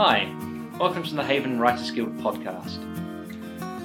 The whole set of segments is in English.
Hi, welcome to the Haven Writers Guild podcast.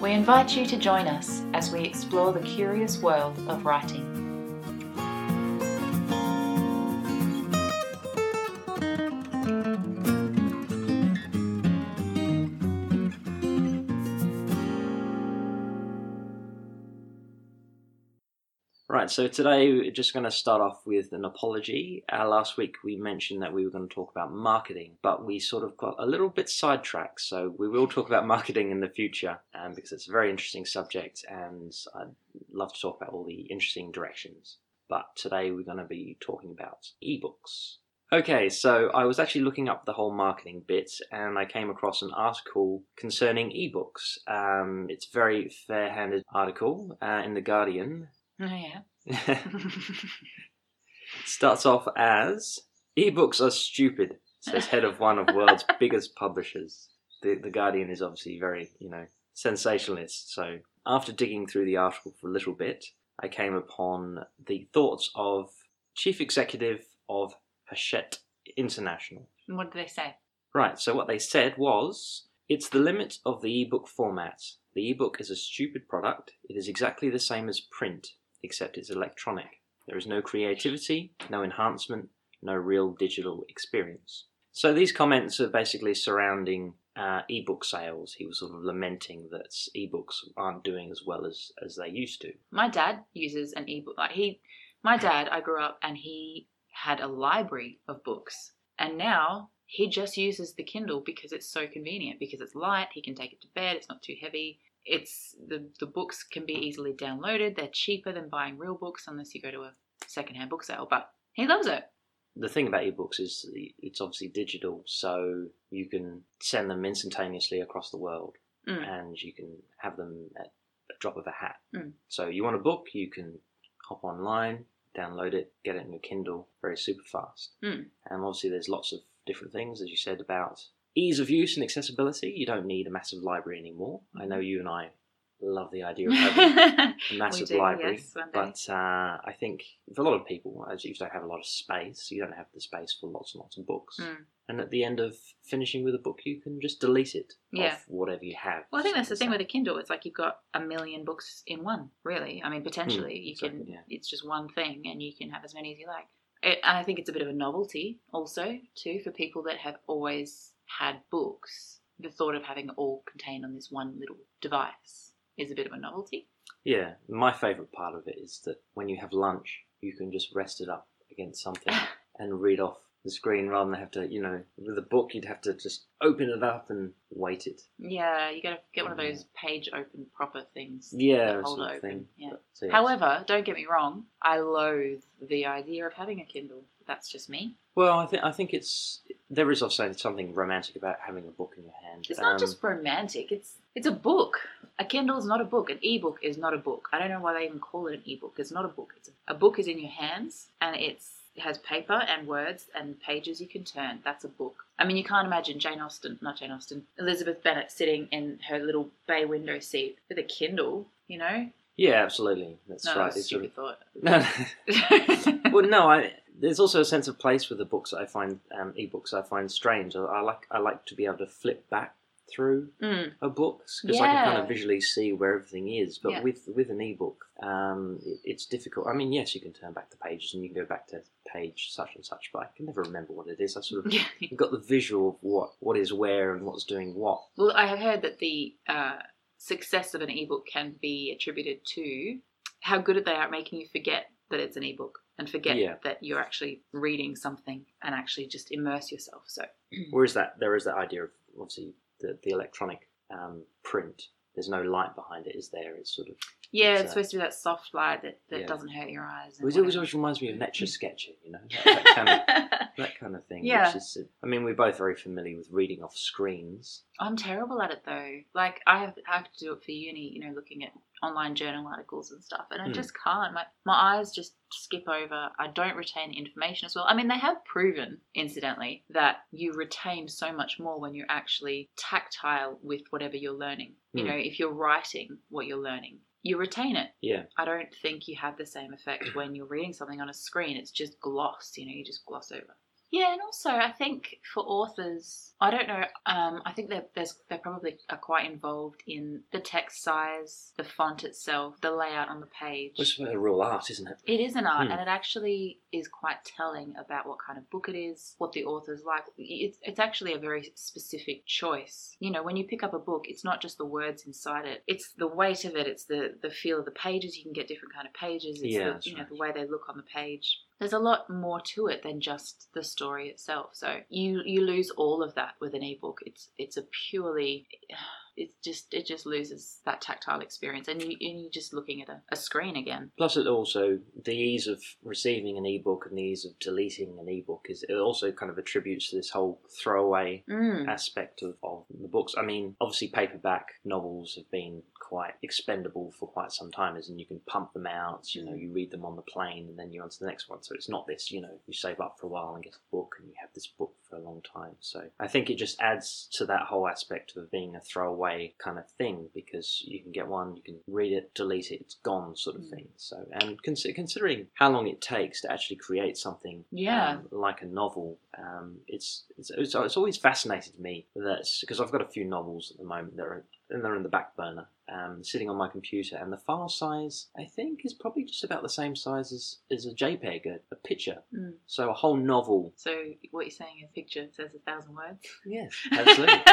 We invite you to join us as we explore the curious world of writing. Right, so today we're just going to start off with an apology. Uh, last week we mentioned that we were going to talk about marketing, but we sort of got a little bit sidetracked. So we will talk about marketing in the future um, because it's a very interesting subject and I'd love to talk about all the interesting directions. But today we're going to be talking about ebooks. Okay, so I was actually looking up the whole marketing bit and I came across an article concerning ebooks. Um, it's a very fair handed article uh, in The Guardian Oh, yeah. Starts off as ebooks are stupid, says head of one of world's biggest publishers. The the Guardian is obviously very, you know, sensationalist. So after digging through the article for a little bit, I came upon the thoughts of chief executive of Hachette International. What did they say? Right, so what they said was it's the limit of the ebook format. The ebook is a stupid product. It is exactly the same as print, except it's electronic. There is no creativity, no enhancement, no real digital experience. So these comments are basically surrounding uh, ebook sales. He was sort of lamenting that ebooks aren't doing as well as, as they used to. My dad uses an ebook. Like he, my dad, I grew up and he had a library of books, and now he just uses the Kindle because it's so convenient. Because it's light, he can take it to bed. It's not too heavy. It's the the books can be easily downloaded. They're cheaper than buying real books unless you go to a secondhand book sale. But he loves it. the thing about ebooks is it's obviously digital, so you can send them instantaneously across the world, Mm. and you can have them at a drop of a hat. Mm. So you want a book, you can hop online, download it, get it in your Kindle, very super fast. Mm. And obviously, there's lots of different things, as you said, about ease of use and accessibility. You don't need a massive library anymore. I know you and I love the idea of having a massive do, library, yes, but uh, I think for a lot of people, as you don't have a lot of space, you don't have the space for lots and lots of books. Mm. And at the end of finishing with a book, you can just delete it Yeah. off whatever you have. Well, I think that's the thing with a Kindle. It's like you've got a million books in one, really. I mean, potentially you can. Hmm, exactly, yeah. It's just one thing, and you can have as many as you like. It, and I think it's a bit of a novelty, also, too, for people that have always had books. The thought of having it all contained on this one little device is a bit of a novelty. Yeah, my favourite part of it is that when you have lunch, you can just rest it up against something and read off the screen rather than have to, you know, with a book, you'd have to just open it up and wait it. Yeah, you got to get one of um, those page open proper things. Yeah, hold it open. thing. Yeah. But- so, yes. However, don't get me wrong, I loathe the idea of having a Kindle. That's just me. Well, I think I think it's there is also something romantic about having a book in your hand. It's not Um, just romantic. It's it's a book. A Kindle is not a book. An ebook is not a book. I don't know why they even call it an ebook. It's not a book. It's a, a book is in your hands and it's it has paper and words and pages you can turn. That's a book. I mean, you can't imagine Jane Austen, not Jane Austen, Elizabeth Bennet sitting in her little bay window seat with a Kindle. You know? yeah, absolutely. That's no, right. that's a It's stupid thought. of- well, no, I there's also a sense of place with the books that I find um, ebooks I find strange. I, I like I like to be able to flip back through Mm. a book because I can kind of visually see where everything is. But Yeah. with with an ebook, um, it, it's difficult. I mean, yes, you can turn back the pages and you can go back to page such and such, but I can never remember what it is. I sort of got the visual of what what is where and what's doing what. Well, I have heard that the uh, success of an ebook can be attributed to how good they are at making you forget that it's an ebook and forget Yeah. that you're actually reading something and actually just immerse yourself. So, where is that there is that idea of obviously the the electronic um, print. There's no light behind it, is there? It's sort of yeah, It's, it's uh, supposed to be that soft light that, that yeah. doesn't hurt your eyes. it always, always, reminds me of nature sketching, you know, that, that kind of that kind of thing. Yeah. Which is, I mean, we're both very familiar with reading off screens. I'm terrible at it though. Like I have, I have to do it for uni, you know, looking at online journal articles and stuff, and I Hmm. just can't. My my eyes just skip over. I don't retain the information as well. I mean, they have proven, incidentally, that you retain so much more when you're actually tactile with whatever you're learning. You Hmm. know, if you're writing what you're learning, you retain it. Yeah, I don't think you have the same effect when you're reading something on a screen. It's just gloss. You know, you just gloss over. Yeah, and also I think for authors, I don't know. Um, I think that there's they probably are quite involved in the text size, the font itself, the layout on the page. Which is a real art, isn't it? It is an art, Hmm. and it actually is quite telling about what kind of book it is, what the author's like. It's, it's actually a very specific choice. You know, when you pick up a book, it's not just the words inside it; it's the weight of it, it's the the feel of the pages. You can get different kind of pages. It's Yeah, the, you know the way they look on the page. There's a lot more to it than just the story itself. So you you lose all of that with an ebook. It's it's a purely it's just it just loses that tactile experience, and you and you're just looking at a, a screen again. Plus, it also the ease of receiving an ebook and the ease of deleting an ebook is it also kind of attributes to this whole throwaway Mm. aspect of, of the books. I mean, obviously, paperback novels have been quite expendable for quite some time, as in you can pump them out. You know, you read them on the plane and then you're on to the next one. So it's not this, you know, you save up for a while and get a book and you have this book for a long time. So I think it just adds to that whole aspect of being a throwaway kind of thing because you can get one, you can read it, delete it, it's gone, sort of Mm. thing. So and consi- considering how long it takes to actually create something Yeah. um, like a novel. Um, it's, it's it's it's always fascinated me that because I've got a few novels at the moment that are and they're in the back burner, um, sitting on my computer, and the file size I think is probably just about the same size as, as a JPEG, a, a picture. Mm. So a whole novel. So what you're saying is picture says a thousand words. Yes, absolutely.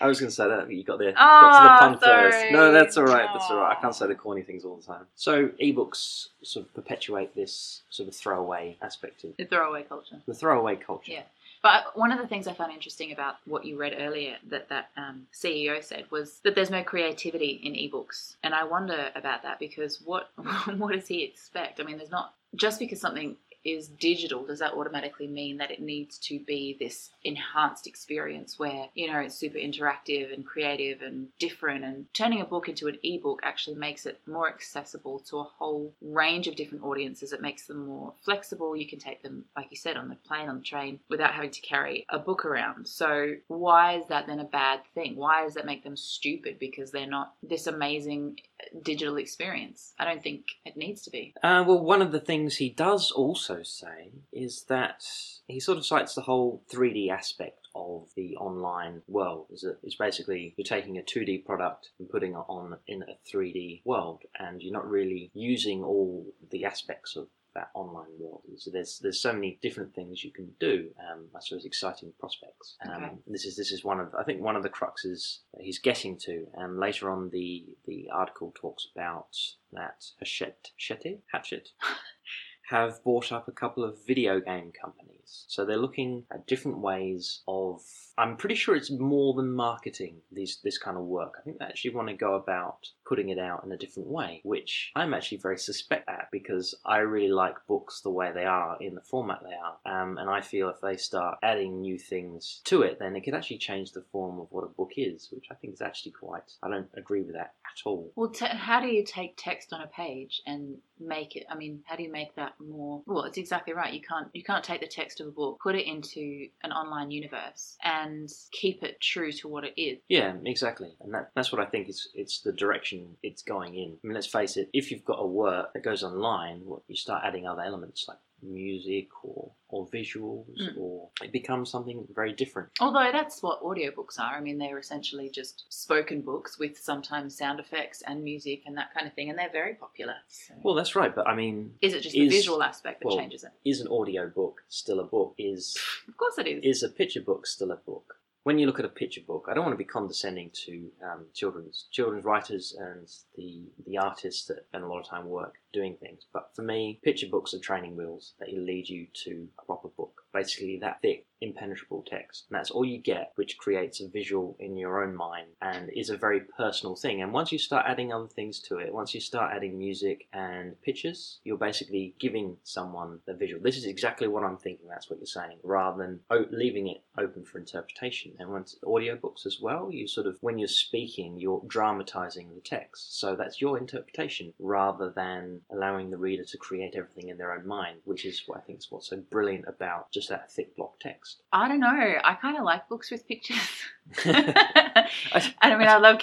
I was going to say that, but you got the got Ah, to the pun first. No, that's all right. That's all right. I can't say the corny things all the time. So ebooks sort of perpetuate this sort of throwaway aspect of the throwaway culture. the throwaway culture. Yeah. But one of the things I found interesting about what you read earlier that that um, CEO said was that there's no creativity in ebooks, and I wonder about that because what what does he expect? I mean, there's not just because something is digital does that automatically mean that it needs to be this enhanced experience where you know it's super interactive and creative and different and turning a book into an ebook actually makes it more accessible to a whole range of different audiences. It makes them more flexible. You can take them like you said on the plane on the train without having to carry a book around. So why is that then a bad thing? Why does that make them stupid? Because they're not this amazing digital experience i don't think it needs to be Uh, well, one of the things he does also say is that he sort of cites the whole 3D aspect of the online world. Is it's basically you're taking a 2D product and putting it on in a 3D world, and you're not really using all the aspects of that online world. So there's there's so many different things you can do. Um, I suppose exciting prospects. Um, Okay. This is this is one of I think one of the cruxes that he's getting to. And later on, the the article talks about that Hachette Hachette Hatchet have bought up a couple of video game companies. So they're looking at different ways of. I'm pretty sure it's more than marketing these this kind of work. I think they actually want to go about putting it out in a different way, which I'm actually very suspect at because I really like books the way they are in the format they are, um, and I feel if they start adding new things to it, then it could actually change the form of what a book is, which I think is actually quite. I don't agree with that at all. Well, te- how do you take text on a page and make it? I mean, how do you make that more? Well, it's exactly right. You can't you can't take the text of a book, put it into an online universe, and keep it true to what it is. Yeah, exactly, and that, that's what I think is it's the direction it's going in. I mean, let's face it: if you've got a work that goes online, what you start adding other elements like music or or visuals, Mm. or it becomes something very different. Although that's what audiobooks are. I mean, they're essentially just spoken books with sometimes sound effects and music and that kind of thing, and they're very popular. So. Well, that's right, but I mean, is it just the visual aspect that well, changes it? is an audio book still a book? Is Of course, it is. is a picture book still a book? When you look at a picture book, I don't want to be condescending to um, children's children's writers and the the artists that spend a lot of time work doing things. But for me, picture books are training wheels that lead you to a proper book. Basically, that thick, impenetrable text, and that's all you get, which creates a visual in your own mind and is a very personal thing. And once you start adding other things to it, once you start adding music and pictures, you're basically giving someone the visual. This is exactly what I'm thinking. That's what you're saying, rather than leaving it open for interpretation. And once audiobooks as well, you sort of when you're speaking, you're dramatizing the text. So that's your interpretation rather than allowing the reader to create everything in their own mind, which is what I think is what's so brilliant about just that thick block text. I don't know. I kind of like books with pictures. I- I mean, I love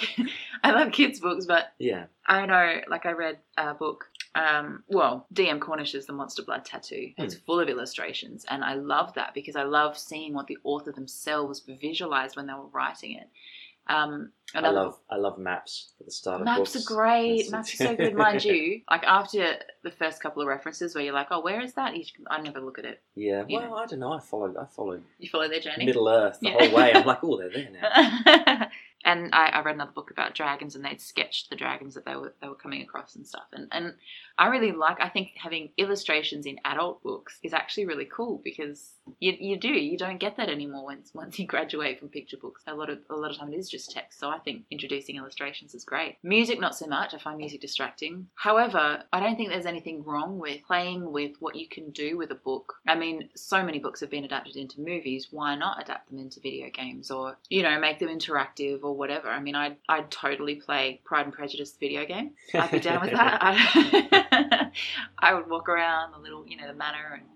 I love kids' books, but yeah. I know, like I read a book um, well, DM Cornish's The Monster Blood Tattoo. It's full of illustrations, and I love that because I love seeing what the author themselves visualized when they were writing it. Um, I love I love maps at the start of Maps are great. Maps are so good, mind you. Like after the first couple of references, where you're like, "Oh, where is that?" You, I never look at it. Yeah, you well, I don't know. I followed I followed You follow their journey. Middle Earth the Yeah. whole way. I'm like, oh, they're there now. and I, I read another book about dragons, and they'd sketched the dragons that they were they were coming across and stuff. And and I really like. I think having illustrations in adult books is actually really cool because you you do you don't get that anymore once once you graduate from picture books. A lot of a lot of time it is just text. So I think introducing illustrations is great. Music not so much. I find music distracting. However, I don't think there's anything wrong with playing with what you can do with a book. I mean, so many books have been adapted into movies. Why not adapt them into video games or you know make them interactive or whatever? I mean, I'd I'd totally play Pride and Prejudice video game. I'd be down with that. I, I would walk around the little, you know, the manor and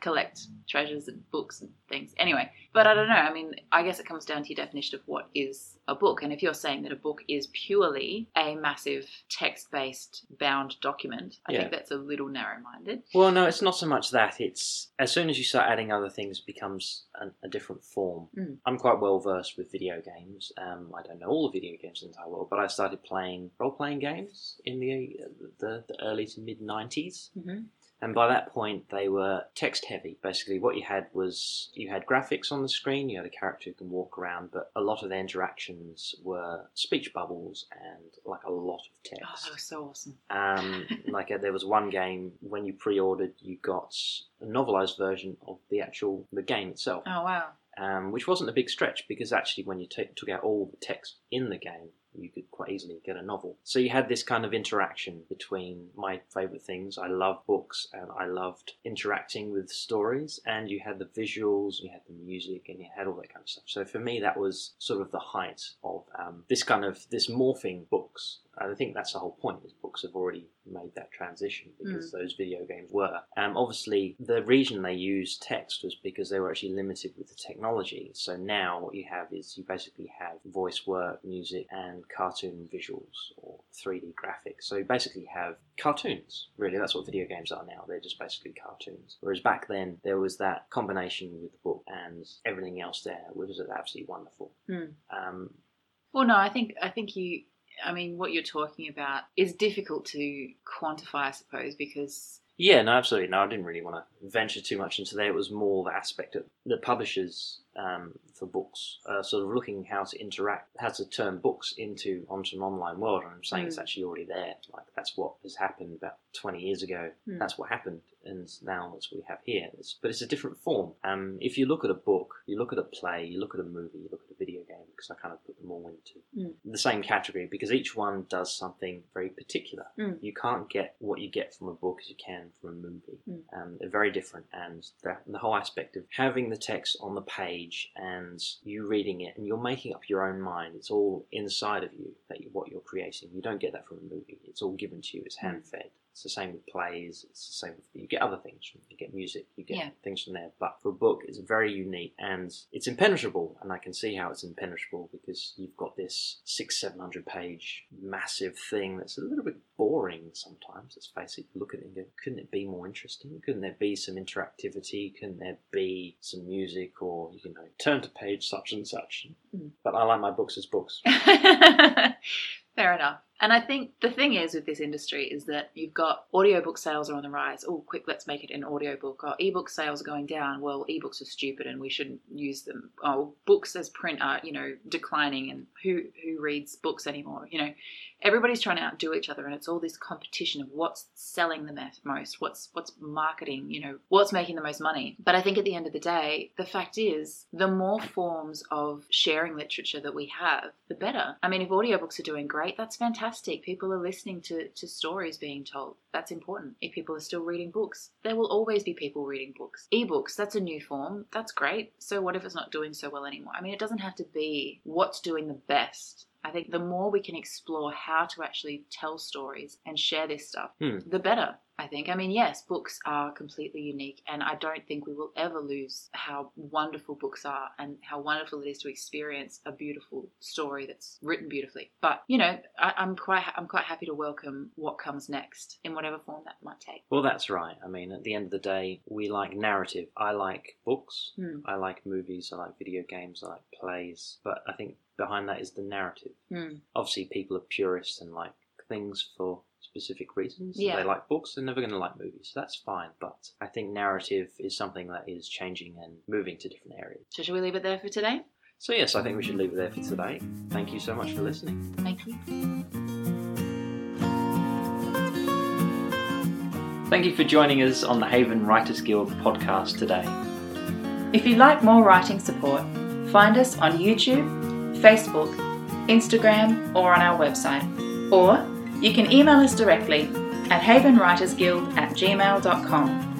collect treasures and books and things. Anyway, but I don't know. I mean, I guess it comes down to your definition of what is a book. And if you're saying that a book is purely a massive text based bound document, I Yeah. think that's a little narrow minded. Well, no, it's not so much that. It's as soon as you start adding other things, it becomes an, a different form. Mm. I'm quite well versed with video games. Um, I don't know all the video games in the entire world, but I started playing role playing games in the, the the early to mid '90s. Mm-hmm. And by that point, they were text heavy. Basically, what you had was you had graphics on the screen, you had a character who can walk around, but a lot of the interactions were speech bubbles and like a lot of Oh, text. that was so awesome. Um, like uh, there was one game when you pre-ordered, you got a novelized version of the actual the game itself, Oh, wow. um, which wasn't a big stretch because actually when you ta took out all the text in the game, you could quite easily get a novel. So you had this kind of interaction between my favorite things. I love books and I loved interacting with stories, and you had the visuals, you had the music, and you had all that kind of stuff. So for me, that was sort of the height of um, this kind of this morphing books. And I think that's the whole point. Is books have already made that transition because those video games were. Um, obviously, the reason they used text was because they were actually limited with the technology. So now what you have is you basically have voice work, music, and cartoon visuals or 3D graphics. So you basically have cartoons. Really, that's what video games are now. They're just basically cartoons. Whereas back then there was that combination with the book and everything else there, which was absolutely wonderful. Hmm. Um, Well, no, I think I think you. I mean, what you're talking about is difficult to quantify, I suppose, because Yeah, no, absolutely. No, I didn't really want to venture too much into there. It was more the aspect of the publishers um, for books, uh, sort of looking how to interact, how to turn books into onto an online world. And I'm saying it's Mm. actually already there. Like that's what has happened about 20 years ago. Mm. That's what happened, and now that's what we have here. It's, but it's a different form. Um, if you look at a book, you look at a play, you look at a movie, you look at a video because I kind of put them all into Mm. the same category because each one does something very particular. Mm. You can't get what you get from a book as you can from a movie. Mm. Um, they're very different, and the, the whole aspect of having the text on the page and you reading it and you're making up your own mind. It's all inside of you that you, what you're creating. You don't get that from a movie. It's all given to you. It's Mm. hand fed. It's the same with plays. It's the same with you get other things. From, you get music. You get Yeah. things from there. But for a book, it's very unique and it's impenetrable. And I can see how it's impenetrable because you've got this six, seven hundred page massive thing that's a little bit boring sometimes. Let's face it. Look at it and go, couldn't it be more interesting? Couldn't there be some interactivity? Couldn't there be some music or you know turn to page such and such? Mm. But I like my books as books. Fair enough. And I think the thing is with this industry is that you've got audiobook sales are on the rise. Oh, quick, let's make it an audiobook. Or ebook sales are going down. Well, ebooks are stupid and we shouldn't use them. Oh, books as print are, you know, declining and who who reads books anymore? You know, everybody's trying to outdo each other and it's all this competition of what's selling the most, what's what's marketing, you know, what's making the most money. But I think at the end of the day, the fact is the more forms of sharing literature that we have, the better. I mean, if audiobooks are doing great, that's fantastic. People are listening to, to stories being told. That's important. If people are still reading books, there will always be people reading books. Ebooks, that's a new form. That's great. So what if it's not doing so well anymore? I mean, it doesn't have to be what's doing the best. I think the more we can explore how to actually tell stories and share this stuff, Hmm. the better. I think. I mean, yes, books are completely unique, and I don't think we will ever lose how wonderful books are and how wonderful it is to experience a beautiful story that's written beautifully. But you know, I, I'm quite I'm quite happy to welcome what comes next in whatever form that might take. Well, that's right. I mean, at the end of the day, we like narrative. I like books. Hmm. I like movies. I like video games. I like plays. But I think behind that is the narrative. Hmm. Obviously, people are purists and like things for specific reasons. Yeah. They like books. They're never going to like movies. So that's fine. But I think narrative is something that is changing and moving to different areas. So, shall we leave it there for today? So yes, I think we should leave it there for today. Thank you so much for listening. Thank you. Thank you for joining us on the Haven Writers Guild podcast today. If you'd like more writing support, find us on YouTube, Facebook, Instagram, or on our website. Or you can email us directly at havenwritersguild at gmail.com.